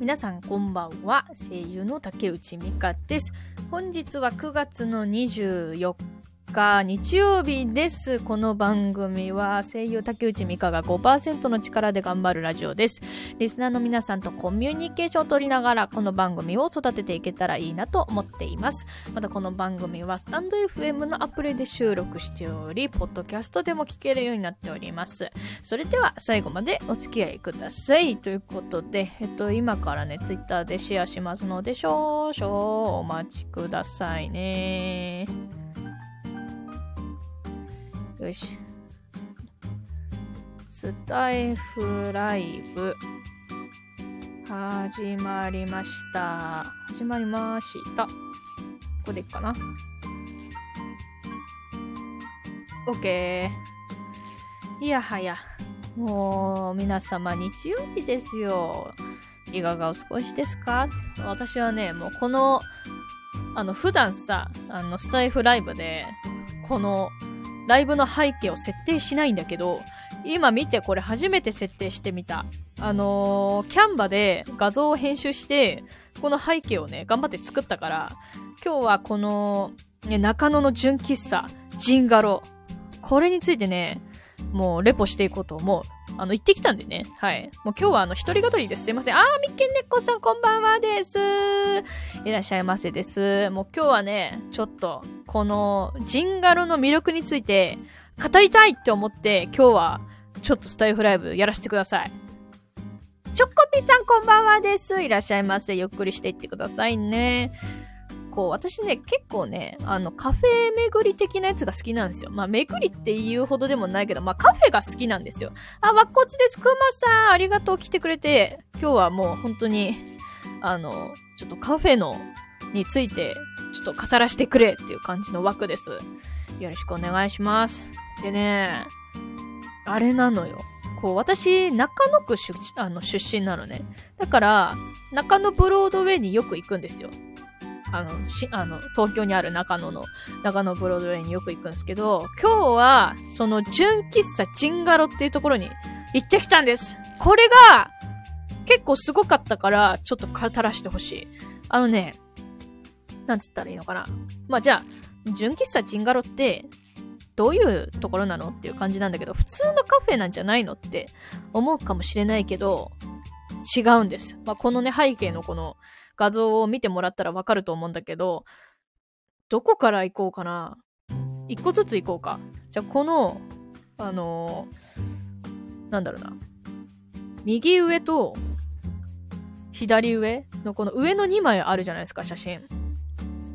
皆さんこんばんは。声優の竹内美香です。本日は9月の24日曜日です。この番組は声優竹内美香が5%の力で頑張るラジオです。リスナーの皆さんとコミュニケーションを取りながらこの番組を育てていけたらいいなと思っています。またこの番組はスタンド FM のアプリで収録しておりポッドキャストでも聞けるようになっております。それでは最後までお付き合いください。ということでえっと今からねツイッターでシェアしますので少々お待ちくださいね。よし。スタイフライブ、始まりました。始まりました。ここでいいかな。OK。いやはや、もう皆様日曜日ですよ。いかがお過ごしですか？私はね、もうこの、あの、普段さ、あの、スタイフライブで、この、ライブの背景を設定しないんだけど、今見てこれ初めて設定してみた。あのー、キャンバで画像を編集して、この背景をね、頑張って作ったから、今日はこの、ね、中野の純喫茶、ジンガロ。これについてね、もうレポしていこうと思う。あの、行ってきたんでね。はい。もう今日はあの、一人語りです。すいません。あー、みっけんねっこさんこんばんはです。いらっしゃいませです。もう今日はね、ちょっと、この、ジンガロの魅力について、語りたいって思って、今日は、ちょっとスタイフライブやらせてください。チョコピさんこんばんはです。いらっしゃいませ。ゆっくりしていってくださいね。こう、私ね、結構ね、あの、カフェ巡り的なやつが好きなんですよ。まあ、巡りって言うほどでもないけど、まあ、カフェが好きなんですよ。あ、わっこっちです。くまさん、ありがとう来てくれて。今日はもう本当に、あの、ちょっとカフェの、について、ちょっと語らせてくれっていう感じの枠です。よろしくお願いします。でね、あれなのよ。こう、私、中野区出あの出身なのね。だから、中野ブロードウェイによく行くんですよ。あの、し、あの、東京にある中野の、中野ブロードウェイによく行くんですけど、今日は、その、純喫茶チンガロっていうところに行ってきたんです。これが、結構すごかったから、ちょっと語らしてほしい。あのね、なんつったらいいのかな。まあ、じゃあ、純喫茶チンガロって、どういうところなのっていう感じなんだけど、普通のカフェなんじゃないのって思うかもしれないけど、違うんです。まあ、このね、背景のこの画像を見てもらったらわかると思うんだけど、どこから行こうかな？一個ずつ行こうか。じゃあ、この、あのーなんだろうな。右上と左上のこの上の2枚あるじゃないですか、写真。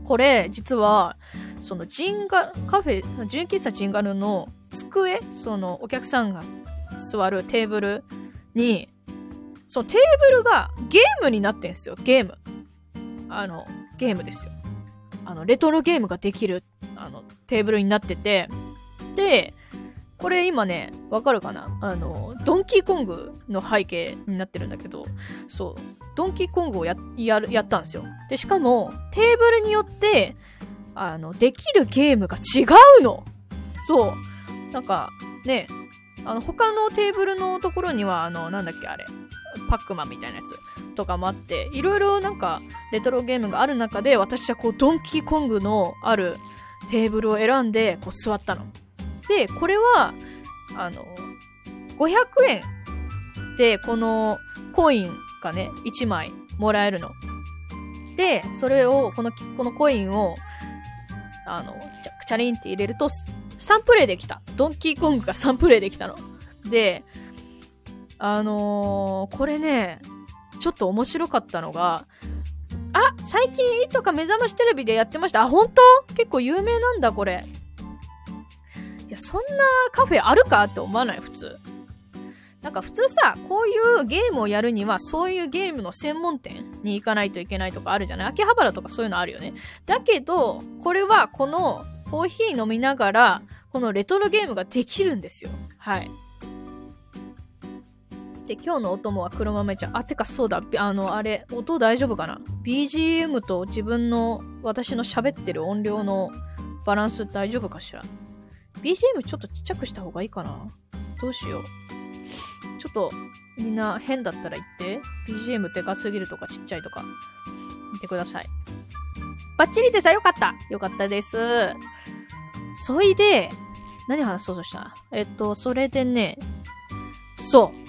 これ、実は、そのジンガ、カフェ、純喫茶ジンガルの机、そのお客さんが座るテーブルに、そのテーブルがゲームになってんすよ、ゲーム。あの、ゲームですよ。あの、レトロゲームができる、あの、テーブルになってて、で、これ今ね、わかるかな？あの、ドンキーコングの背景になってるんだけど、そう、ドンキーコングをや、やる、やったんですよ。で、しかも、テーブルによって、あの、できるゲームが違うのそう。なんか、ね、あの、他のテーブルのところには、あの、なんだっけ、あれ、パックマンみたいなやつとかもあって、いろいろなんか、レトロゲームがある中で、私はこう、ドンキーコングのあるテーブルを選んで、こう、座ったの。で、これは、あの、500円で、このコインがね、1枚もらえるの。で、それを、この、このコインを、あの、チャチャリンって入れると、3プレイできた。ドンキーコングが3プレイできたの。で、あのーこれね、ちょっと面白かったのが、あ、最近、いとか目覚ましテレビでやってました。あ、本当？結構有名なんだ、これ。いや、そんなカフェあるかって思わない、普通。なんか普通さ、こういうゲームをやるには、そういうゲームの専門店に行かないといけないとかあるじゃない？秋葉原とかそういうのあるよね。だけど、これはこのコーヒー飲みながら、このレトロゲームができるんですよ。はい。で、今日のお供は黒豆茶。あ、てかそうだ、あの、あれ、音大丈夫かな ?BGM と自分の、私の喋ってる音量のバランス大丈夫かしら ?BGM ちょっとちっちゃくした方がいいかな？どうしよう。ちょっとみんな変だったら言って。BGM でかすぎるとかちっちゃいとか。見てください。バッチリでさ、よかったよかったです。そいで、何話そうとした？えっと、それでね、そう。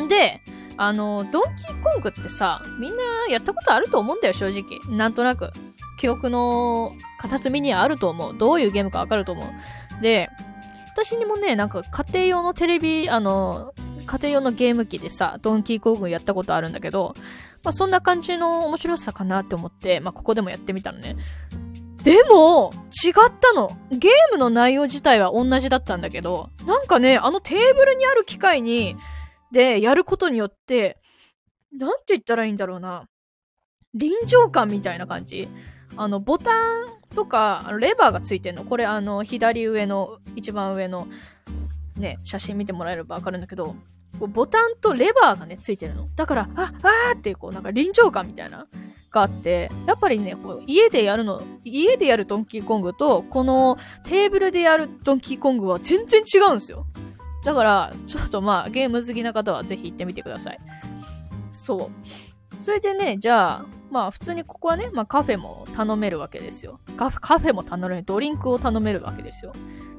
んで、あの、ドンキーコングってさ、みんなやったことあると思うんだよ、正直。なんとなく。記憶の片隅にあると思う。どういうゲームかわかると思う。で、私にもね、なんか家庭用のテレビ、あの、家庭用のゲーム機でさ、ドンキーコングやったことあるんだけど、まあそんな感じの面白さかなって思って、まあここでもやってみたのね。でも、違ったの。ゲームの内容自体は同じだったんだけど、なんかね、あのテーブルにある機械に、で、やることによって、なんて言ったらいいんだろうな。臨場感みたいな感じあの、ボタンとか、レバーがついてんの。これ、あの、左上の、一番上の、ね、写真見てもらえればわかるんだけど、ボタンとレバーがね、ついてるの。だから、あ、あーって、こう、なんか臨場感みたいな、があって、やっぱりね、こう、家でやるの、家でやるドンキーコングと、このテーブルでやるドンキーコングは全然違うんですよ。だから、ちょっとまあ、ゲーム好きな方はぜひ行ってみてください。そう。それでね、じゃあ、まあ普通にここはね、まあカフェも頼めるわけですよ。カフェも頼める、ドリンクを頼めるわけですよ。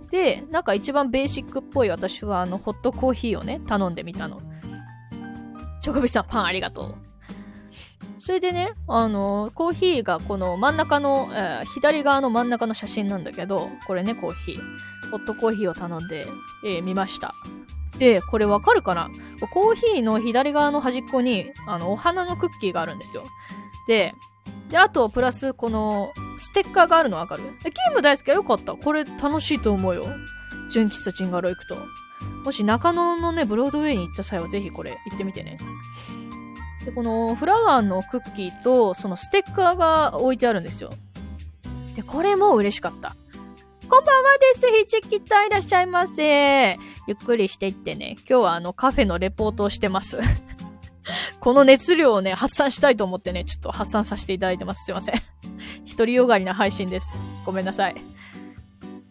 で、なんか一番ベーシックっぽい私はあの、ホットコーヒーをね、頼んでみたの。チョコビさん、パンありがとう。それでね、あの、コーヒーがこの真ん中の、えー、左側の真ん中の写真なんだけど、これね、コーヒー。ホットコーヒーを頼んで、えー、見ました。で、これわかるかな？コーヒーの左側の端っこに、あの、お花のクッキーがあるんですよ。で、で、あと、プラス、この、ステッカーがあるのわかる？ゲーム大好きはよかった。これ楽しいと思うよ。純喫茶チンガロ行くと。もし中野のね、ブロードウェイに行った際はぜひこれ行ってみてね。で、このフラワーのクッキーと、そのステッカーが置いてあるんですよ。で、これも嬉しかった。こんばんはです。ひじきたいらっしゃいませ。ゆっくりしていってね。今日はあのカフェのレポートをしてます。この熱量をね、発散したいと思ってね、ちょっと発散させていただいてます。すいません。独りよがりな配信です。ごめんなさい。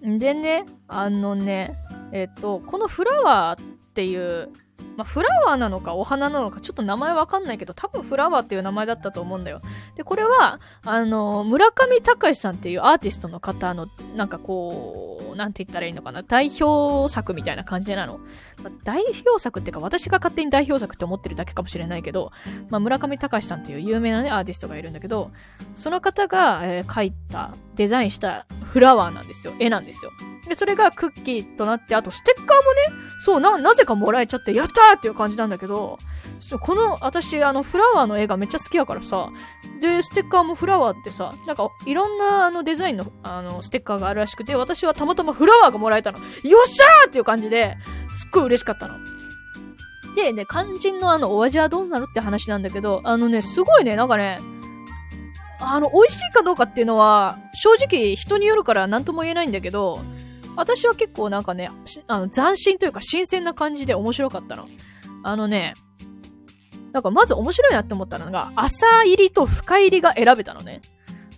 でね、あのね、えっ、と、このフラワーっていうまあ、フラワーなのかお花なのかちょっと名前わかんないけど、多分フラワーっていう名前だったと思うんだよ。で、これは、あの、村上隆さんっていうアーティストの方の、なんかこう、なんて言ったらいいのかな、代表作みたいな感じなの。まあ、代表作っていうか、私が勝手に代表作って思ってるだけかもしれないけど、まあ、村上隆さんっていう有名なね、アーティストがいるんだけど、その方が、えー、描いた、デザインしたフラワーなんですよ。絵なんですよ。で、それがクッキーとなって、あとステッカーもね、そう、な、なぜかもらえちゃって、やったーっていう感じなんだけど、この、私、あの、フラワーの絵がめっちゃ好きやからさ、で、ステッカーもフラワーってさ、なんか、いろんな、あの、デザインの、あの、ステッカーがあるらしくて、私はたまたまフラワーがもらえたの。よっしゃーっていう感じで、すっごい嬉しかったの。で、ね、肝心のあの、お味はどうなるって話なんだけど、あのね、すごいね、なんかね、あの、美味しいかどうかっていうのは、正直人によるから何とも言えないんだけど、私は結構なんかね、あの、斬新というか新鮮な感じで面白かったの。あのね、なんかまず面白いなって思ったのが、朝入りと深入りが選べたのね。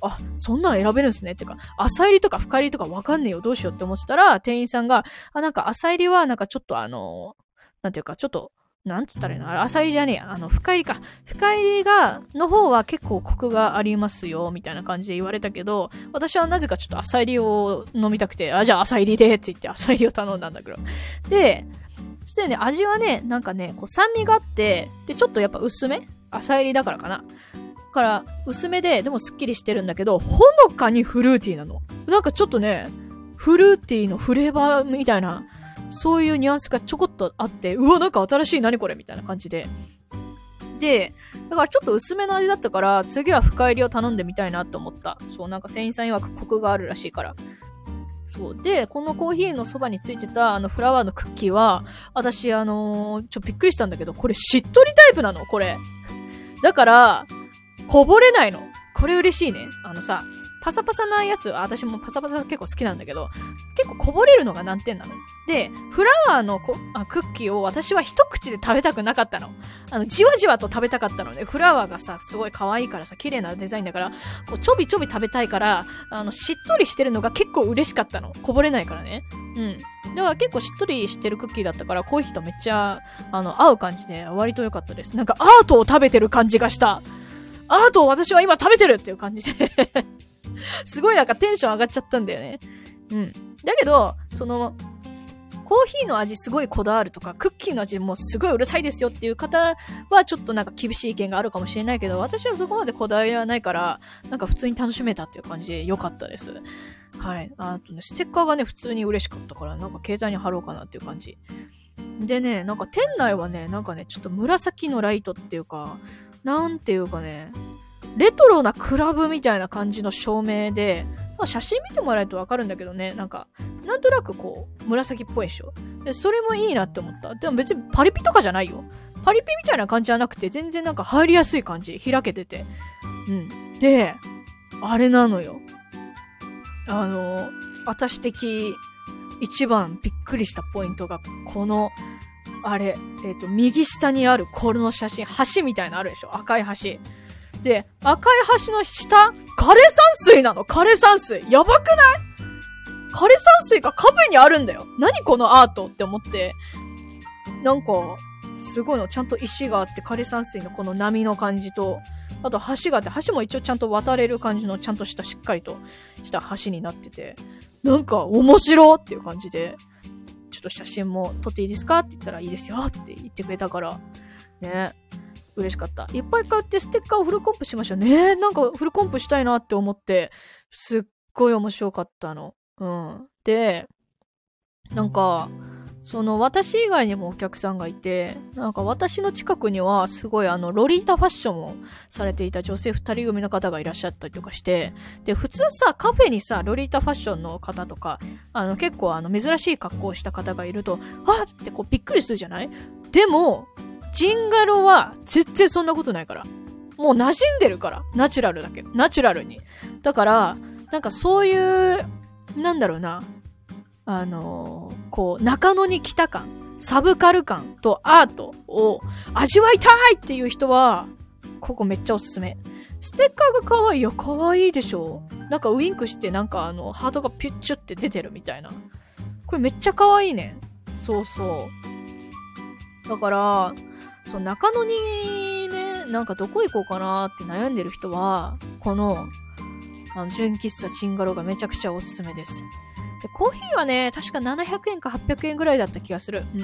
あ、そんなん選べるんすねってか、朝入りとか深入りとかわかんねえよ、どうしようって思ってたら、店員さんが、あ、なんか朝入りはなんかちょっとあの、なんていうか、ちょっとなんつったらいいの？あれ、浅入りじゃねえや。あの、深入りか。深入りが、の方は結構コクがありますよ、みたいな感じで言われたけど、私はなぜかちょっと浅入りを飲みたくて、あ、じゃあ浅入りでって言って浅入りを頼んだんだけど。で、そしてね、味はね、なんかね、こう酸味があって、で、ちょっとやっぱ薄め？浅入りだからかな。から、薄めで、でもスッキリしてるんだけど、ほのかにフルーティーなの。なんかちょっとね、フルーティーのフレーバーみたいなそういうニュアンスがちょこっとあって、うわ、なんか新しい何これみたいな感じで。で、だからちょっと薄めの味だったから、次は深入りを頼んでみたいなと思った。そう、なんか店員さん曰くコクがあるらしいから。そう。で、このコーヒーのそばについてたあのフラワーのクッキーは、私あのー、ちょ、びっくりしたんだけど、これしっとりタイプなのこれ。だから、こぼれないの。これ嬉しいね。あのさ、パサパサなやつは、私もパサパサ結構好きなんだけど、結構こぼれるのが難点なの。で、フラワーのこあクッキーを私は一口で食べたくなかったの。あの、じわじわと食べたかったので、フラワーがさ、すごい可愛いからさ、綺麗なデザインだから、こう、ちょびちょび食べたいから、あの、しっとりしてるのが結構嬉しかったの。こぼれないからね。うん。だから結構しっとりしてるクッキーだったから、コーヒーとめっちゃ、あの、合う感じで、割と良かったです。なんかアートを食べてる感じがした。アートを私は今食べてるっていう感じで すごいなんかテンション上がっちゃったんだよね。うん。だけど、その、コーヒーの味すごいこだわるとか、クッキーの味もすごいうるさいですよっていう方はちょっとなんか厳しい意見があるかもしれないけど、私はそこまでこだわりはないから、なんか普通に楽しめたっていう感じで良かったです。はい。あとね、ステッカーがね、普通に嬉しかったから、なんか携帯に貼ろうかなっていう感じ。でね、なんか店内はね、なんかね、ちょっと紫のライトっていうか、なんていうかね、レトロなクラブみたいな感じの照明で、まあ、写真見てもらえるとわかるんだけどね、なんか、なんとなくこう、紫っぽいでしょ？で、それもいいなって思った。でも別にパリピとかじゃないよ。パリピみたいな感じじゃなくて、全然なんか入りやすい感じ。開けてて。うん。で、あれなのよ。あの、私的一番びっくりしたポイントが、この、あれ、えっ、ー、と、右下にあるこの写真、橋みたいなのあるでしょ？赤い橋。で、赤い橋の下、枯山水なの？枯山水。やばくない？枯山水がカフェにあるんだよ。何このアートって思って。なんか、すごいの。ちゃんと石があって、枯山水のこの波の感じと、あと橋があって、橋も一応ちゃんと渡れる感じの、ちゃんとしたしっかりとした橋になってて、なんか面白っていう感じで、ちょっと写真も撮っていいですか？って言ったらいいですよって言ってくれたから、ね。嬉しかった。いっぱい買ってステッカーをフルコンプしましょうね。なんかフルコンプしたいなって思って、すっごい面白かったの。うん。で、なんか、その私以外にもお客さんがいて、なんか私の近くにはすごいあのロリータファッションをされていた女性二人組の方がいらっしゃったりとかして、で、普通さ、カフェにさ、ロリータファッションの方とか、あの結構あの珍しい格好をした方がいると、あってこうびっくりするじゃない？でも、ジンガロは全然そんなことないから。もう馴染んでるから。ナチュラルだけど。ナチュラルに。だから、なんかそういう、なんだろうな。あのー、こう、中野に来た感、サブカル感とアートを味わいたいっていう人は、ここめっちゃおすすめ。ステッカーが可愛い。いや、可愛いでしょなんかウインクしてなんかあの、ハートがピュッチュって出てるみたいな。これめっちゃ可愛いね。そうそう。だから、そう、中野にね、なんかどこ行こうかなって悩んでる人は、この、あの、純喫茶チンガロがめちゃくちゃおすすめです。で、コーヒーはね、確か700円か800円ぐらいだった気がする。うん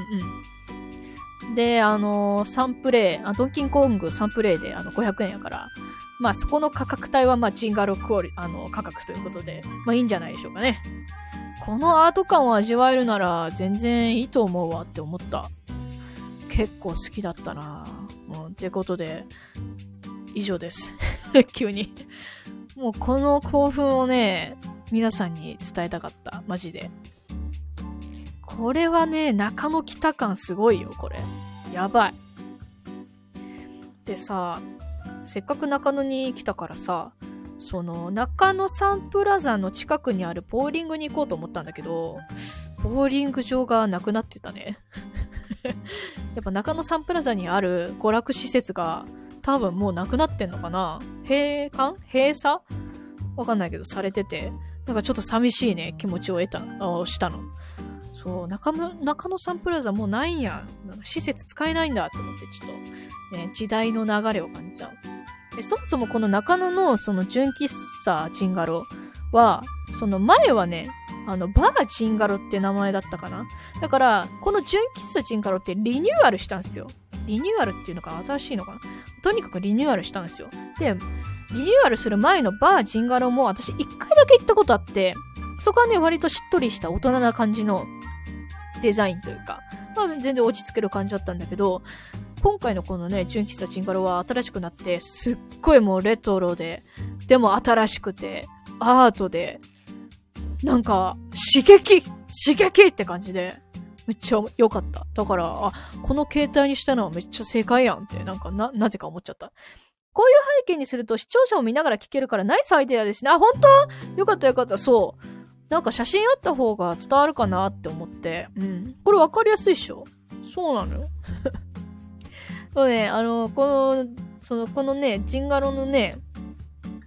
うん。で、あのー、サンプレイ、あドンキンコングサンプレイであの500円やから、まあそこの価格帯はまあチンガロクオリ、あの、価格ということで、まあいいんじゃないでしょうかね。このアート感を味わえるなら全然いいと思うわって思った。結構好きだったなうん、ってことで、以上です。急にもうこの興奮をね、皆さんに伝えたかった。マジで。これはね、中野北感すごいよ、これ。やばい。でさ、せっかく中野に来たからさ、その中野サンプラザの近くにあるボーリングに行こうと思ったんだけど、ボーリング場がなくなってたね。やっぱ中野サンプラザにある娯楽施設が多分もうなくなってんのかな？閉館？閉鎖？わかんないけどされてて、なんかちょっと寂しいね、気持ちを得た、あしたの。そう、中野、中野サンプラザもうないんや。施設使えないんだって思って、ちょっと、ね、時代の流れを感じちゃう。でそもそもこの中野のその純喫茶チンガロは、その前はね、あの、バーチンガロって名前だったかな？だから、この純喫茶チンガロってリニューアルしたんですよ。リニューアルっていうのか新しいのかな？とにかくリニューアルしたんですよ。で、リニューアルする前のバーチンガロも私一回だけ行ったことあって、そこはね、割としっとりした大人な感じのデザインというか、まあ、全然落ち着ける感じだったんだけど、今回のこのね、純喫茶チンガロは新しくなって、すっごいもうレトロで、でも新しくて、アートで、なんか、刺激刺激って感じで、めっちゃ良かった。だから、あ、この携帯にしたのはめっちゃ正解やんって、なんかな、なぜか思っちゃった。こういう背景にすると視聴者を見ながら聞けるからナイスアイデアですね。あ、本当？よかったよかった。そう。なんか写真あった方が伝わるかなって思って。うん。これわかりやすいっしょそうなの？よ。そうね、あの、この、その、このね、ジンガロのね、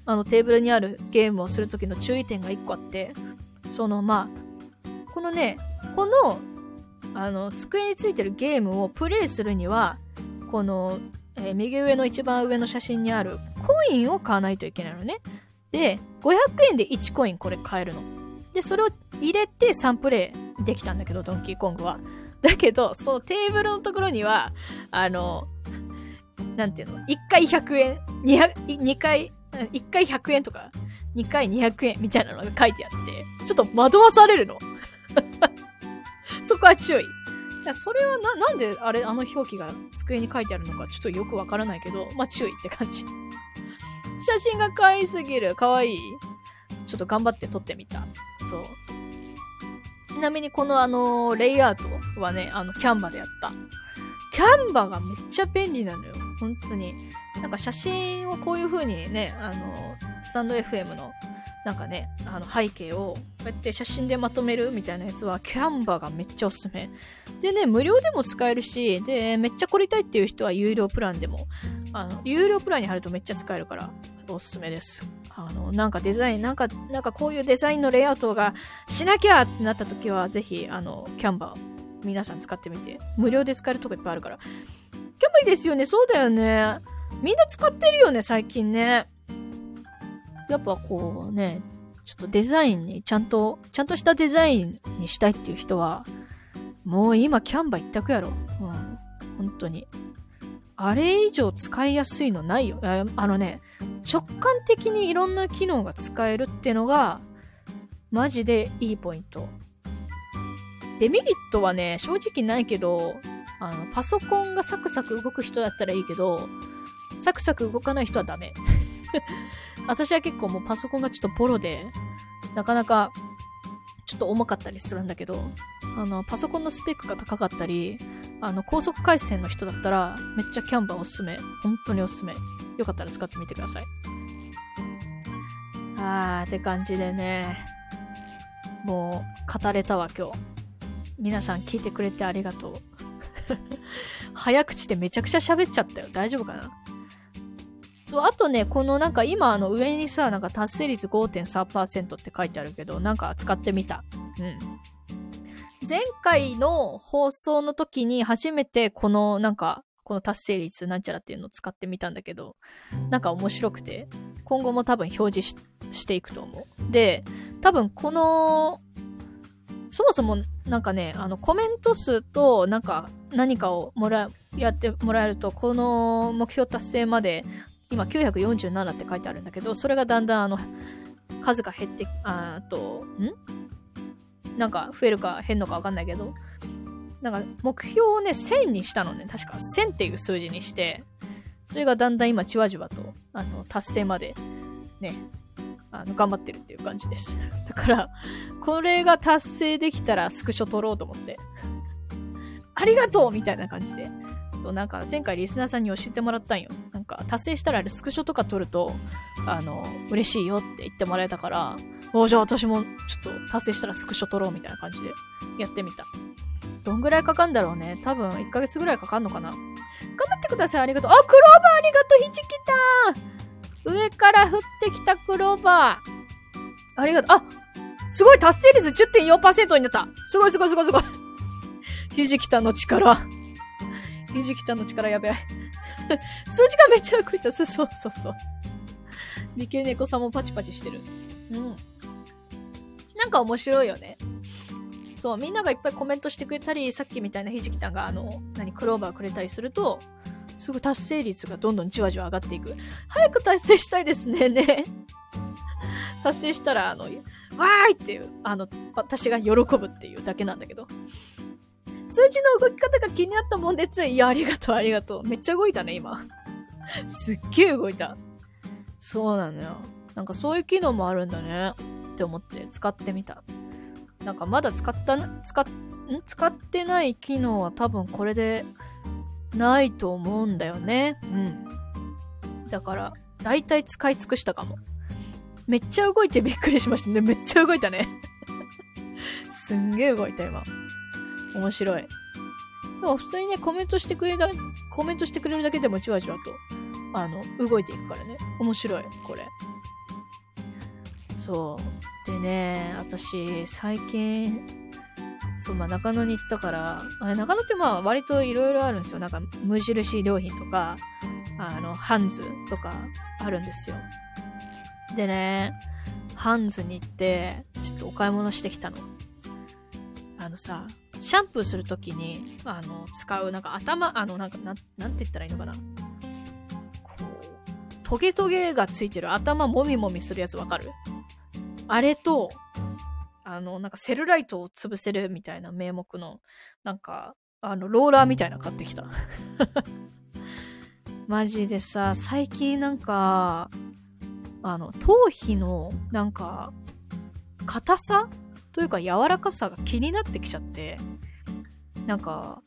あのテーブルにあるゲームをするときの注意点が一個あって、その、まあ、このね、この、あの、机についてるゲームをプレイするには、この、えー、右上の一番上の写真にあるコインを買わないといけないのね。で、500円で1コインこれ買えるの。で、それを入れて3プレイできたんだけど、ドンキーコングは。だけど、そのテーブルのところには、あの、なんていうの ?1 回100円、2,、2回、1回100円とか、2回200円みたいなのが書いてあって、ちょっと惑わされるの。そこは注意。いやそれはな、なんであれ、あの表記が机に書いてあるのかちょっとよくわからないけど、まあ注意って感じ。写真が可愛すぎる。可愛いちょっと頑張って撮ってみた。そう。ちなみにこのあの、レイアウトはね、あの、キャンバでやった。キャンバがめっちゃ便利なのよ。本当に。なんか写真をこういう風にね、あの、スタンド FM のなんかね、あの背景をこうやって写真でまとめるみたいなやつはキャンバーがめっちゃおすすめ。でね、無料でも使えるし、で、めっちゃ凝りたいっていう人は有料プランでも、あの、有料プランに貼るとめっちゃ使えるから、おすすめです。あの、なんかデザイン、なんか、なんかこういうデザインのレイアウトがしなきゃってなった時は、ぜひ、あの、キャンバー、皆さん使ってみて。無料で使えるとこいっぱいあるから。いですよね。そうだよね。みんな使ってるよね、最近ね。やっぱこうね、ちょっとデザインにちゃんと、ちゃんとしたデザインにしたいっていう人は、もう今キャンバ一択やろ。うん。本当に。あれ以上使いやすいのないよ。あのね、直感的にいろんな機能が使えるってのが、マジでいいポイント。デメリットはね、正直ないけど、あの、パソコンがサクサク動く人だったらいいけど、サクサク動かない人はダメ。私は結構もうパソコンがちょっとボロで、なかなかちょっと重かったりするんだけど、あの、パソコンのスペックが高かったり、あの、高速回線の人だったら、めっちゃキャンバーおすすめ。本当におすすめ。よかったら使ってみてください。あーって感じでね、もう、語れたわ、今日。皆さん聞いてくれてありがとう。早口でめちゃくちゃ喋っちゃったよ。大丈夫かな？そう、あとね、このなんか今あの上にさ、なんか達成率5.3%って書いてあるけど、なんか使ってみた。うん。前回の放送の時に初めてこのなんか、この達成率なんちゃらっていうのを使ってみたんだけど、なんか面白くて、今後も多分表示していくと思う。で、多分この、そもそもなんかね、あのコメント数となんか何かをもらやってもらえると、この目標達成まで今947って書いてあるんだけど、それがだんだんあの、数が減って、あと、ん？なんか増えるか減るのかわかんないけど、なんか目標をね、1000にしたのね、確か。1000っていう数字にして、それがだんだん今じわじわと、あの、達成まで、ね、あの、頑張ってるっていう感じです。だから、これが達成できたらスクショ撮ろうと思って、ありがとうみたいな感じで、なんか前回リスナーさんに教えてもらったんよ。なんか達成したらスクショとか撮ると、あの、嬉しいよって言ってもらえたから、おじゃあ私もちょっと達成したらスクショ撮ろうみたいな感じでやってみた。どんぐらいかかんだろうね。多分1ヶ月ぐらいかかんのかな。頑張ってください。ありがとう。あ、クローバーありがとう。ひじきた上から降ってきたクローバー。ありがとう。あすごい達成率10.4%になった。すごいすごいすごいすごい。ひじきたの力。ひじきたの力やべえ。数字がめっちゃ動いた。そうそうそうそう。美形猫さんもパチパチしてる。うん。なんか面白いよね。そう、みんながいっぱいコメントしてくれたり、さっきみたいなひじきたんが、あの、何、クローバーくれたりすると、すぐ達成率がどんどんじわじわ上がっていく。早く達成したいですね、ね。達成したら、あの、わーいっていう、あの、私が喜ぶっていうだけなんだけど。数字の動き方が気になったもんでつい、いや、ありがとう、ありがとう。めっちゃ動いたね、今。すっげえ動いた。そうなのよ。なんかそういう機能もあるんだね。って思って使ってみた。なんかまだ使った、使、ん？使ってない機能は多分これでないと思うんだよね。うん。だから、だいたい使い尽くしたかも。めっちゃ動いてびっくりしましたね。めっちゃ動いたね。すんげえ動いた、今。面白い。でも普通にね、コメントしてくれた、コメントしてくれるだけでもじわじわと、あの、動いていくからね。面白い、これ。そう。でね、私、最近、そう、まあ、中野に行ったから、あ中野ってまあ、割といろいろあるんですよ。なんか、無印良品とか、あの、ハンズとか、あるんですよ。でね、ハンズに行って、ちょっとお買い物してきたの。あのさ、シャンプーするときに、あの、使う、なんか頭、あの、なんか、なん、なんて言ったらいいのかな。こう、トゲトゲがついてる頭もみもみするやつわかる？あれと、あの、なんかセルライトを潰せるみたいな名目の、なんか、あの、ローラーみたいな買ってきた。マジでさ、最近なんか、あの、頭皮の、なんか、硬さ？というか柔らかさが気になってきちゃって、なんか、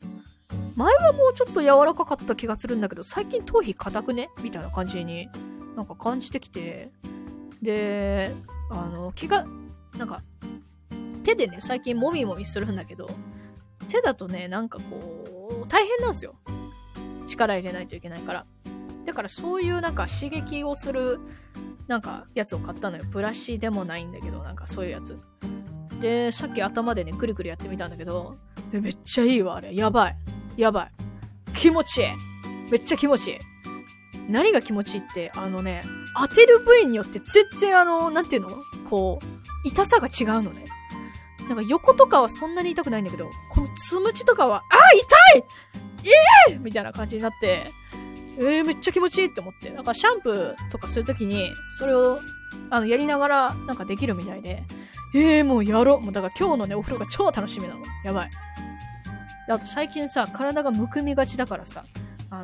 前はもうちょっと柔らかかった気がするんだけど、最近頭皮硬くね？みたいな感じになんか感じてきて、で、あの、気が、なんか、手でね、最近もみもみするんだけど、手だとね、なんかこう、大変なんですよ。力入れないといけないから。だからそういうなんか刺激をする、なんかやつを買ったのよ。ブラシでもないんだけど、なんかそういうやつ。で、さっき頭でね、くるくるやってみたんだけど、めっちゃいいわ、あれ。やばい。やばい。気持ちいい。めっちゃ気持ちいい。何が気持ちいいって、あのね、当てる部位によって全然あの、なんていうの？こう、痛さが違うのね。なんか横とかはそんなに痛くないんだけど、このつむじとかは、あ、痛いええー、みたいな感じになって、えー、めっちゃ気持ちいいって思って。なんかシャンプーとかするときに、それを、あの、やりながら、なんかできるみたいで、えー、もうやろう。もうだから今日のね、お風呂が超楽しみなの。やばい。あと最近さ、体がむくみがちだからさ、あの、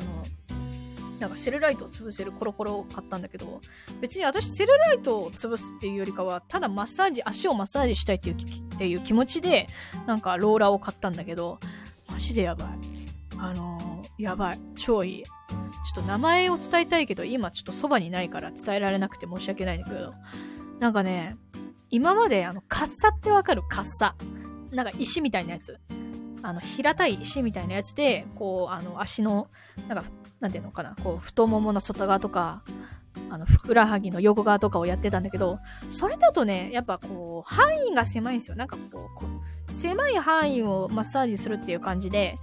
なんかセルライトを潰せるコロコロを買ったんだけど、別に私セルライトを潰すっていうよりかは、ただマッサージ、足をマッサージしたいっていうっていう気持ちで、なんかローラーを買ったんだけど、マジでやばい。あのーやばい。超いい。ちょっと名前を伝えたいけど、今ちょっとそばにないから伝えられなくて申し訳ないんだけど、なんかね、今まであの、カッサってわかる？カッサ。なんか石みたいなやつ。あの、平たい石みたいなやつで、こう、あの、足の、なんか、なんていうのかな、こう、太ももの外側とか、あの、ふくらはぎの横側とかをやってたんだけど、それだとね、やっぱこう、範囲が狭いんですよ。なんかこう、こう狭い範囲をマッサージするっていう感じで、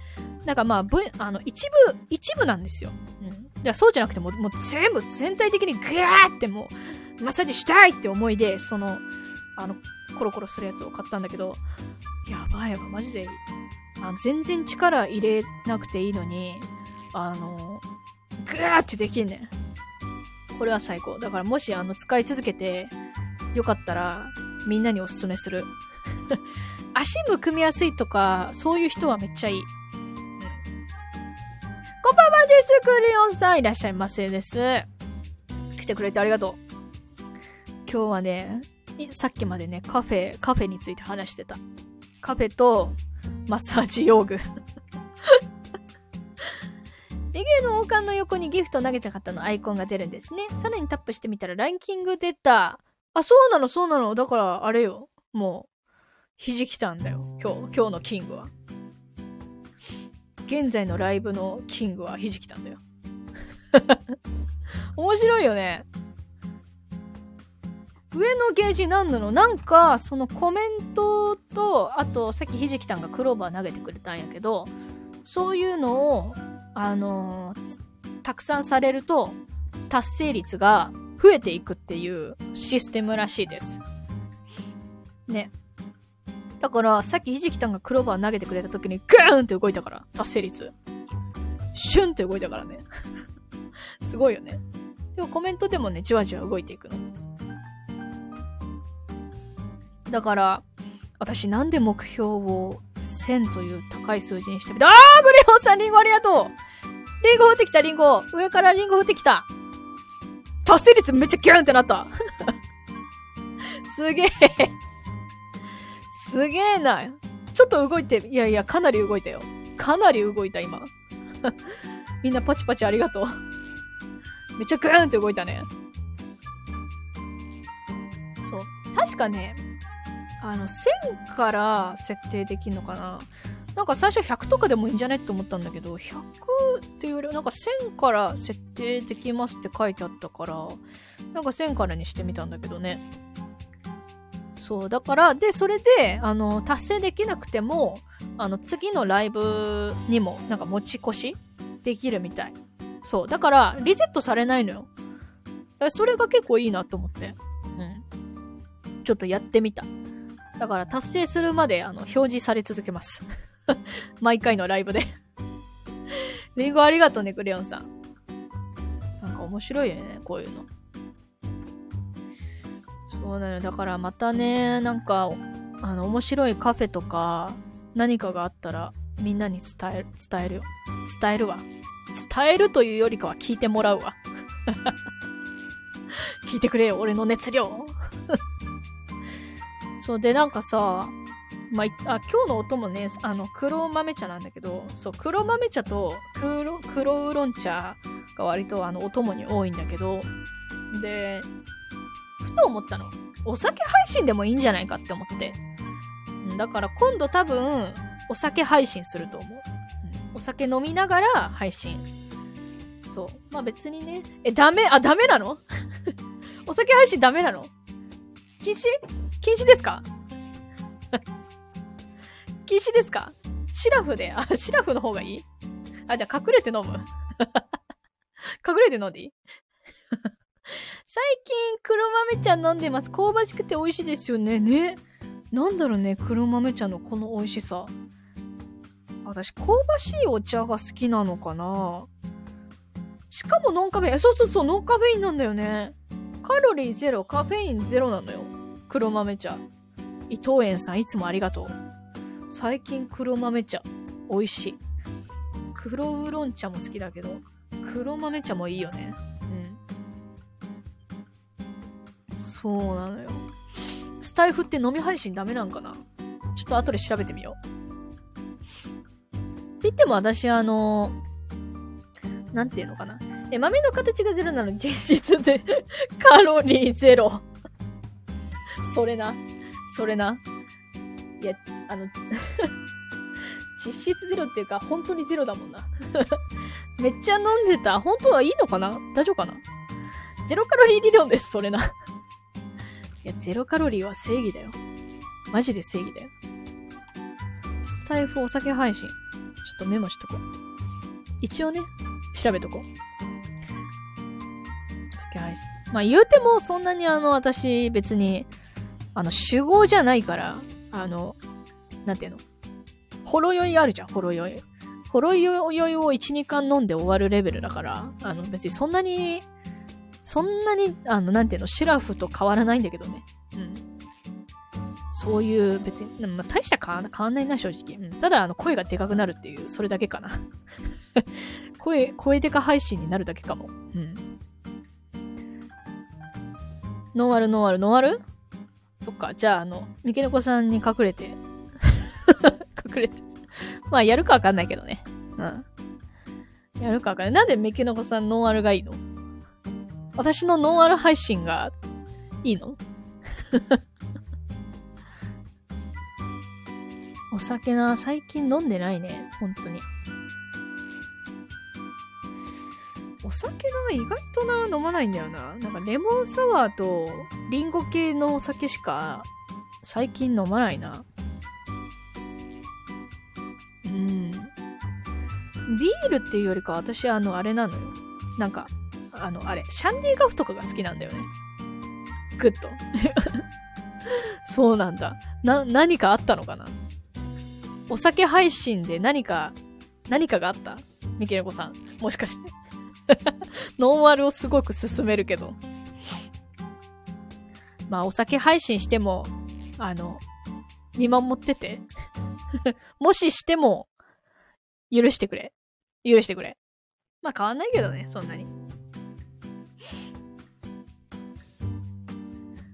なんかまあ、ぶあの、一部、一部なんですよ。うん。だからそうじゃなくても、もう全部、全体的にグワーってもう、マッサージしたいって思いで、その、あの、コロコロするやつを買ったんだけど、やばいやばい、マジで。あの全然力入れなくていいのに、あの、グワーってできんねん。これは最高。だからもし、あの、使い続けて、よかったら、みんなにおすすめする。足むくみやすいとか、そういう人はめっちゃいい。うんこんばんはです、クリオンさん。いらっしゃいませです。来てくれてありがとう。今日はね、いさっきまでね、カフェ、カフェについて話してた。カフェと、マッサージ用具。右上の王冠の横にギフト投げた方のアイコンが出るんですね。さらにタップしてみたらランキング出た。あ、そうなの、そうなの。だから、あれよ。もう、ひじきたんだよ。今日、今日のキングは。現在のライブのキングはひじきたんだよ。面白いよね。上のゲージ何なの？なんか、そのコメントと、あと、さっきひじきたんがクローバー投げてくれたんやけど、そういうのを、あのーたくさんされると、達成率が増えていくっていうシステムらしいです。ね。だから、さっきひじきたんがクローバー投げてくれた時に、グーンって動いたから、達成率。シュンって動いたからね。すごいよね。でもコメントでもね、じわじわ動いていくの。だから、私なんで目標を1000という高い数字にしてみたあーグレオンさんリンゴありがとうリンゴ降ってきたリンゴ上からリンゴ降ってきた達成率めっちゃギューンってなった すげえすげえなちょっと動いて、いやいや、かなり動いたよ。かなり動いた、今。みんなパチパチありがとう。めっちゃグーンって動いたね。そう。確かね、あの、1000から設定できんのかな？なんか最初100とかでもいいんじゃねって思ったんだけど、100っていうよりはなんか1000から設定できますって書いてあったから、なんか1000からにしてみたんだけどね。そう、だから、で、それで、あの、達成できなくても、あの、次のライブにも、なんか持ち越しできるみたい。そう。だから、リセットされないのよ。それが結構いいなと思って。うん。ちょっとやってみた。だから、達成するまで、あの、表示され続けます。毎回のライブで リンゴありがとうね、クレヨンさん。なんか面白いよね、こういうの。そうだよ。だからまたね、なんか、あの、面白いカフェとか、何かがあったら、みんなに伝える、伝えるよ。伝えるわ。伝えるというよりかは聞いてもらうわ。聞いてくれよ、俺の熱量。そうで、なんかさ、まあ、あ今日の音もね、あの、黒豆茶なんだけど、そう、黒豆茶と黒、黒ウーロン茶が割とあの、お供に多いんだけど、で、ふと思ったの。お酒配信でもいいんじゃないかって思って。だから今度多分、お酒配信すると思う。お酒飲みながら配信。そう。まあ別にね。え、ダメ？あ、ダメなの？お酒配信ダメなの？禁止？禁止ですか？禁止ですか？シラフで、あ、シラフの方がいい？あ、じゃあ隠れて飲む隠れて飲んでいい？最近黒豆茶飲んでます。香ばしくて美味しいですよね。ね。なんだろうね、黒豆茶のこの美味しさ。私、香ばしいお茶が好きなのかな？しかもノンカフェイン。そうそうそう、ノンカフェインなんだよね。カロリーゼロ、カフェインゼロなのよ。黒豆茶。伊藤園さん、いつもありがとう。最近黒豆茶、美味しい。黒ウーロン茶も好きだけど、黒豆茶もいいよね。うん。そうなのよ。スタイフって飲み配信ダメなんかな？ちょっと後で調べてみよう。って言っても私あのなんていうのかな？え、豆の形がゼロなの？に実質で カロリーゼロそれな。それな。いや、あの 実質ゼロっていうか、本当にゼロだもんな めっちゃ飲んでた。本当はいいのかな？大丈夫かな？ゼロカロリー理論です、それないや、ゼロカロリーは正義だよ。マジで正義だよ。スタイフお酒配信。ちょっとメモしとこう。一応ね、調べとこう。お酒配信。まあ言うてもそんなにあの、私別に、あの、酒豪じゃないから、あの、なんていうの？ほろ酔いあるじゃん、ほろ酔い。ほろ酔いを1、2缶飲んで終わるレベルだから、あの、別にそんなに、そんなに、あの、なんていうの、シラフと変わらないんだけどね。うん。そういう、別に、まあ、大した変わ変わんないな、正直。うん、ただ、あの、声がでかくなるっていう、それだけかな。声、声でか配信になるだけかも。うん。ノンアル、ノンアル、ノンアル？そっか、じゃあ、あの、三毛猫さんに隠れて、隠れて。まあ、やるかわかんないけどね。うん。やるかわかんない。なんで三毛猫さんノンアルがいいの？私のノンアル配信がいいの？お酒な、最近飲んでないね。本当に。酒が意外とな、飲まないんだよな。なんかレモンサワーとリンゴ系のお酒しか最近飲まないな。うん。ビールっていうよりか私あの、あれなのよ。なんか、あの、あれ、シャンディガフとかが好きなんだよね。グッと。そうなんだ。な、何かあったのかなお酒配信で何か、何かがあった？ミケネコさん。もしかして。ノンアルをすごく勧めるけど。まあ、お酒配信しても、あの、見守ってて。もししても、許してくれ。許してくれ。まあ変わんないけどね、そんなに。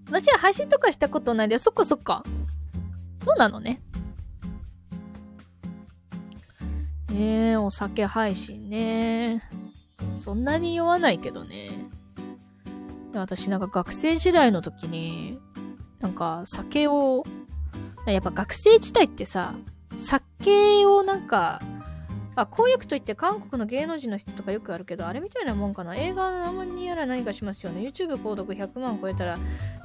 私は配信とかしたことないで、そっかそっか。そうなのね。えー、お酒配信ね。そんなに酔わないけどね。私なんか学生時代の時に、なんか酒を、やっぱ学生時代ってさ、酒をなんか、あ、公約といって韓国の芸能人の人とかよくあるけど、あれみたいなもんかな。映画何万人やら何かしますよね。YouTube 購読100万超えたら、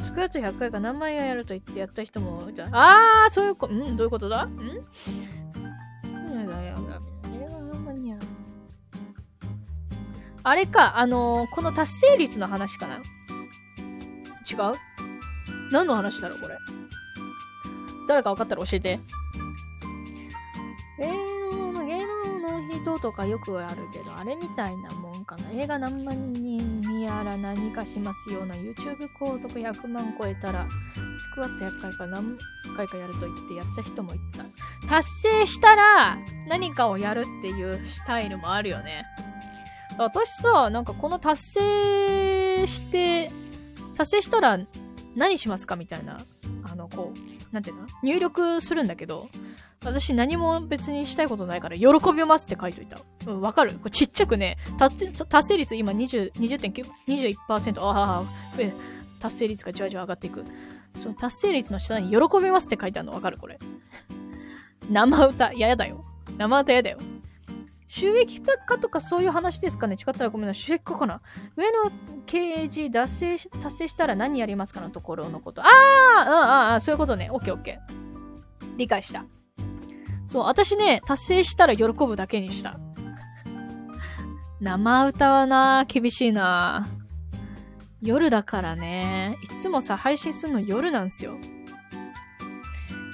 スクワット100回か何万円やると言ってやった人もいた。あー、そういうこ、ん？どういうことだ？ん？あれか、あのー、この達成率の話かな？違う？何の話だろうこれ？誰か分かったら教えて。芸能の、芸能の人とかよくあるけど、あれみたいなもんかな。映画何万人見やら何かしますような YouTube 購読100万超えたら、スクワット100回か何回かやると言ってやった人もいた。達成したら何かをやるっていうスタイルもあるよね。私さ、なんかこの達成して、達成したら何しますかみたいな、あの、こう、なんていうの？入力するんだけど、私何も別にしたいことないから、喜びますって書いといた。うん、わかる？これちっちゃくね、達成率今20、20.9、21%、ああ、達成率がじわじわ上がっていく。その達成率の下に喜びますって書いてあるのわかる？これ。生歌、嫌だよ。生歌嫌だよ。収益化とかそういう話ですかね？違ったらごめんなさい。収益化かな？上の掲示達成し、達成したら何やりますかのところのこと。ああうんああ、そういうことね。オッケーオッケー。理解した。そう、私ね、達成したら喜ぶだけにした。生歌はな、厳しいな。夜だからね。いつもさ、配信するの夜なんすよ。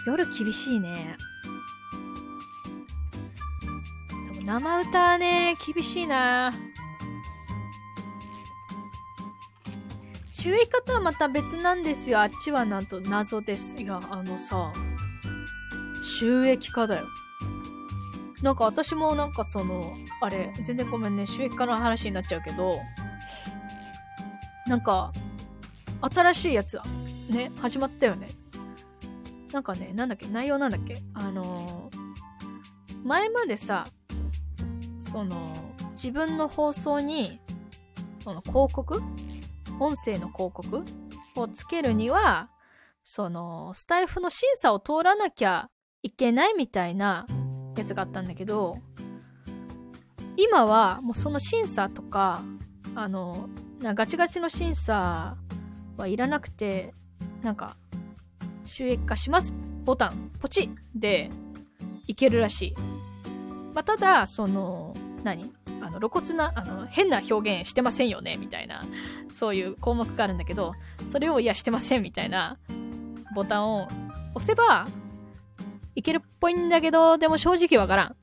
夜厳しいね。生歌はね、厳しいな。収益化とはまた別なんですよ。あっちはなんと謎です。いや、あのさ、収益化だよ。なんか私もなんかその、あれ、全然ごめんね、収益化の話になっちゃうけど、なんか、新しいやつ、ね、始まったよね。なんかね、なんだっけ、内容なんだっけあのー、前までさ、その、自分の放送に、その広告？音声の広告をつけるには、その、スタイフの審査を通らなきゃいけないみたいなやつがあったんだけど、今はもうその審査とか、あの、ガチガチの審査はいらなくて、なんか、収益化しますボタン、ポチでいけるらしい。まあ、ただ、その、何？あの、露骨な、あの、変な表現してませんよねみたいな、そういう項目があるんだけど、それをいや、してませんみたいなボタンを押せば、いけるっぽいんだけど、でも正直わからん。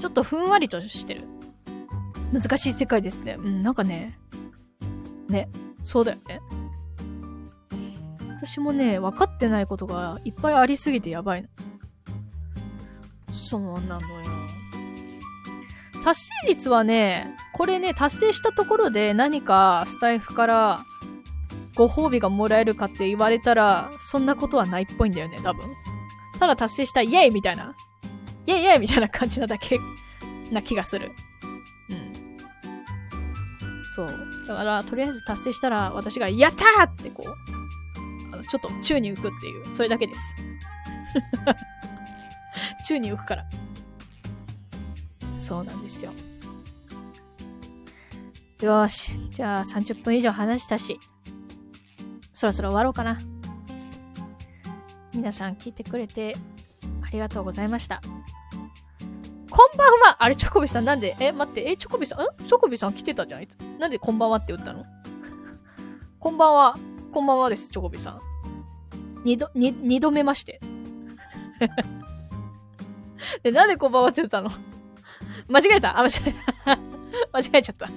ちょっとふんわりとしてる。難しい世界ですね。うん、なんかね、ね、そうだよね。私もね、分かってないことがいっぱいありすぎてやばいの。そうなのよ。達成率はね、これね、達成したところで何かスタイフからご褒美がもらえるかって言われたら、そんなことはないっぽいんだよね、多分。ただ達成したイエイみたいな。イェイイェイみたいな感じなだけ な気がする。うん。そう。だから、とりあえず達成したら、私が、やったーってこう、あの、ちょっと宙に浮くっていう、それだけです。宙に浮くから。そうなんですよ。よし。じゃあ30分以上話したし、そろそろ終わろうかな。皆さん聞いてくれてありがとうございました。こんばんはあれ、チョコビさんなんで？え、待って、え、チョコビさん、ん？チョコビさん来てたじゃんなんでこんばんはって打ったの？こんばんは。こんばんはです、チョコビさん。二度、二度目まして。で、なんでこんばんはって打ったの 間違えた？あ、間違えた。間違えちゃった。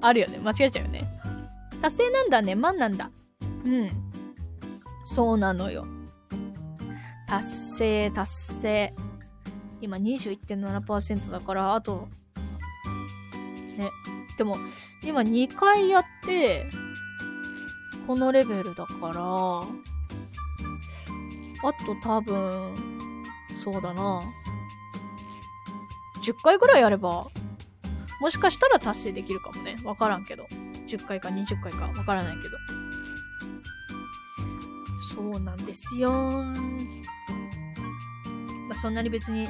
あるよね。間違えちゃうよね。達成なんだね。万なんだ。うん。そうなのよ。達成、達成。今21.7%だから、あと、ね。でも、今2回やって、このレベルだから、あと多分、そうだな。10回ぐらいやれば、もしかしたら達成できるかもね。わからんけど。10回か20回かわからないけど。そうなんですよ。まあ、そんなに別に、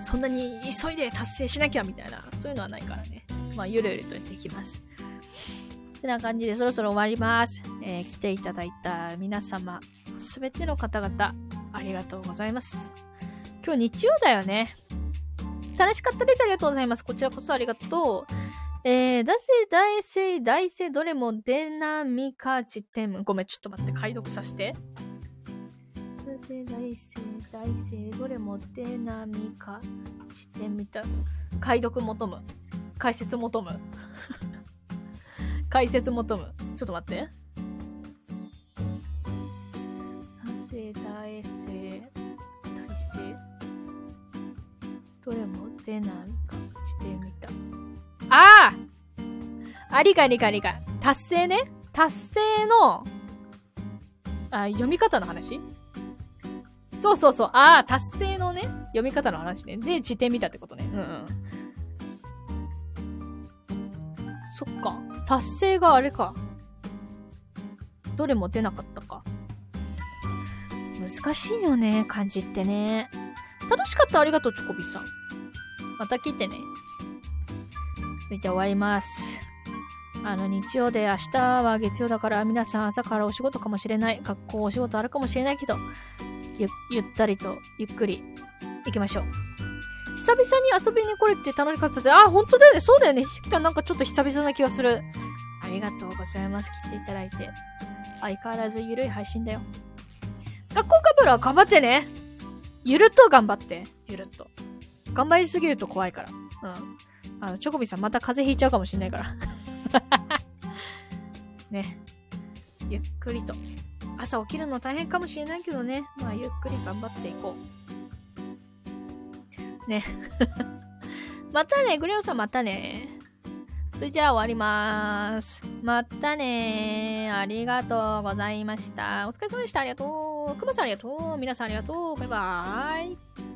そんなに急いで達成しなきゃみたいな、そういうのはないからね。まあ、ゆるゆるとできます。てな感じでそろそろ終わります。えー、来ていただいた皆様、すべての方々、ありがとうございます。今日日曜だよね。楽しかったです。ありがとうございます。こちらこそありがとう。えー、だせ、大せ、大せ、どれもデナミカジテム。ごめん、ちょっと待って、解読させて。だせ、大せ、大せ、どれもデナミカジテムみた解読求む。解説求む。解説求む。ちょっと待って。大せ、大せ、どれも出ないかしてみた。ああありかりかりか。達成ね。達成の、あ、読み方の話？そうそうそう。ああ、達成のね、読み方の話ね。で、辞典見たってことね。うんうん。そっか。達成があれか。どれも出なかったか。難しいよね、漢字ってね。楽しかったありがとう、チョコビさん。また来てね。それで終わります。あの、日曜で明日は月曜だから皆さん朝からお仕事かもしれない。学校お仕事あるかもしれないけど、ゆ、ゆったりと、ゆっくり行きましょう。久々に遊びに来れて楽しかったですあ、本当だよね。そうだよね。ひしきたなんかちょっと久々な気がする。ありがとうございます。来ていただいて。相変わらずゆるい配信だよ。学校かぶらは頑張ってね。ゆると頑張って。ゆると。頑張りすぎると怖いから。うん。あの、チョコビさんまた風邪ひいちゃうかもしんないから。ね。ゆっくりと。朝起きるの大変かもしれないけどね。まあ、ゆっくり頑張っていこう。ね。またね、グレオさんまたね。それじゃあ終わります。またねありがとうございました。お疲れ様でした。ありがとう。くまさんありがとう。皆さんありがとう。バイバーイ。